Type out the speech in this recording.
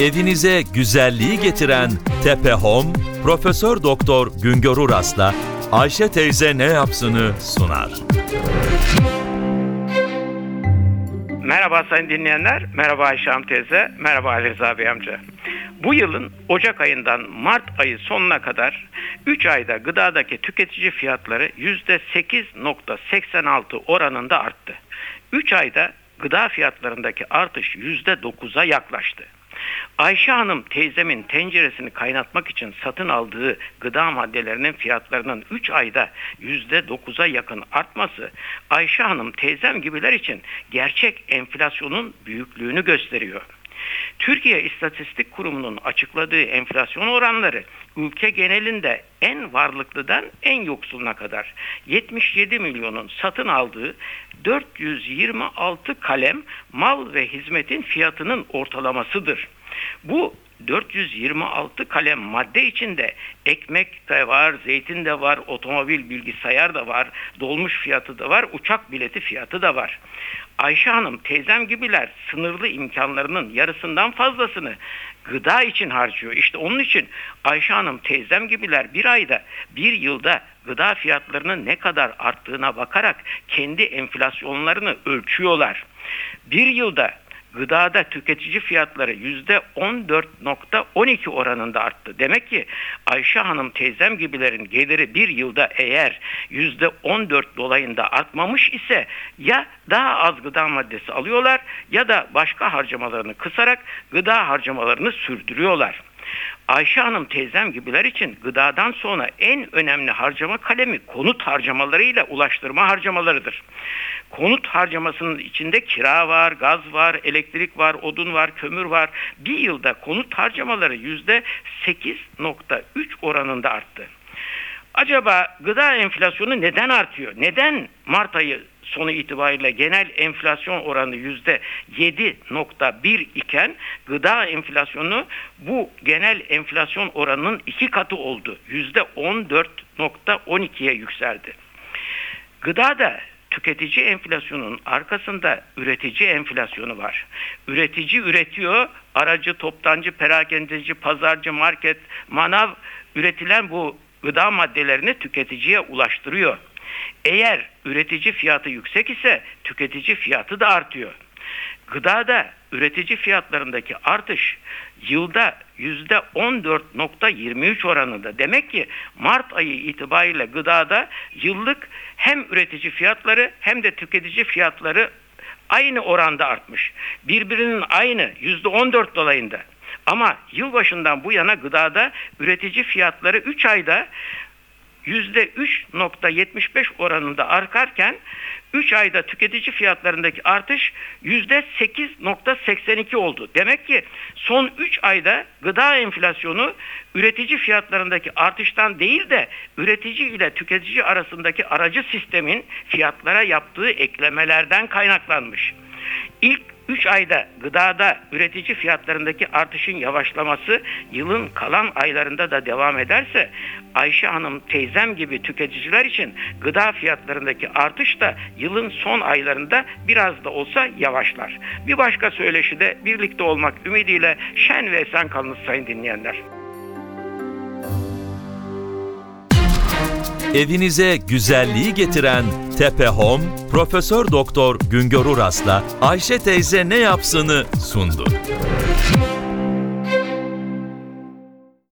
Evinize güzelliği getiren Tepe Home, Profesör Doktor Güngör Uras'la Ayşe teyze ne yapsını sunar. Merhaba sayın dinleyenler, merhaba Ayşe Hanım teyze, merhaba Ali Rıza Bey amca. Bu yılın Ocak ayından Mart ayı sonuna kadar 3 ayda gıdadaki tüketici fiyatları %8.86 oranında arttı. 3 ayda gıda fiyatlarındaki artış %9'a yaklaştı. Ayşe Hanım teyzemin tenceresini kaynatmak için satın aldığı gıda maddelerinin fiyatlarının 3 ayda %9'a yakın artması Ayşe Hanım teyzem gibiler için gerçek enflasyonun büyüklüğünü gösteriyor. Türkiye İstatistik Kurumu'nun açıkladığı enflasyon oranları ülke genelinde en varlıklıdan en yoksuluna kadar 77 milyonun satın aldığı 426 kalem mal ve hizmetin fiyatının ortalamasıdır. Bu 426 kalem madde içinde ekmek de var, zeytin de var, otomobil bilgisayar da var, dolmuş fiyatı da var, uçak bileti fiyatı da var. Ayşe Hanım teyzem gibiler sınırlı imkanlarının yarısından fazlasını gıda için harcıyor. İşte onun için Ayşe Hanım teyzem gibiler bir ayda bir yılda gıda fiyatlarının ne kadar arttığına bakarak kendi enflasyonlarını ölçüyorlar. Bir yılda gıdada tüketici fiyatları %14.12 oranında arttı. Demek ki Ayşe Hanım teyzem gibilerin geliri bir yılda eğer %14 dolayında artmamış ise ya daha az gıda maddesi alıyorlar ya da başka harcamalarını kısarak gıda harcamalarını sürdürüyorlar. Ayşe Hanım teyzem gibiler için gıdadan sonra en önemli harcama kalemi konut harcamalarıyla ulaştırma harcamalarıdır. Konut harcamasının içinde kira var, gaz var, elektrik var, odun var, kömür var. Bir yılda konut harcamaları yüzde 8.3 oranında arttı. Acaba gıda enflasyonu neden artıyor? Neden Mart ayı sonu itibariyle genel enflasyon oranı yüzde 7.1 iken gıda enflasyonu bu genel enflasyon oranının iki katı oldu. Yüzde 14.12'ye yükseldi. Gıda da tüketici enflasyonun arkasında üretici enflasyonu var. Üretici üretiyor, aracı, toptancı, perakendeci, pazarcı, market, manav üretilen bu gıda maddelerini tüketiciye ulaştırıyor. Eğer üretici fiyatı yüksek ise tüketici fiyatı da artıyor. Gıdada üretici fiyatlarındaki artış yılda yüzde 14.23 oranında. Demek ki Mart ayı itibariyle gıdada yıllık hem üretici fiyatları hem de tüketici fiyatları aynı oranda artmış. Birbirinin aynı yüzde 14 dolayında. Ama yılbaşından bu yana gıdada üretici fiyatları 3 ayda %3.75 oranında artarken 3 ayda tüketici fiyatlarındaki artış %8.82 oldu. Demek ki son 3 ayda gıda enflasyonu üretici fiyatlarındaki artıştan değil de üretici ile tüketici arasındaki aracı sistemin fiyatlara yaptığı eklemelerden kaynaklanmış. İlk 3 ayda gıdada üretici fiyatlarındaki artışın yavaşlaması yılın kalan aylarında da devam ederse Ayşe Hanım teyzem gibi tüketiciler için gıda fiyatlarındaki artış da yılın son aylarında biraz da olsa yavaşlar. Bir başka söyleşi de birlikte olmak ümidiyle şen ve esen kalınız sayın dinleyenler. Evinize güzelliği getiren Tepe Home, Profesör Doktor Güngör Uras'la Ayşe teyze ne yapsını sundu.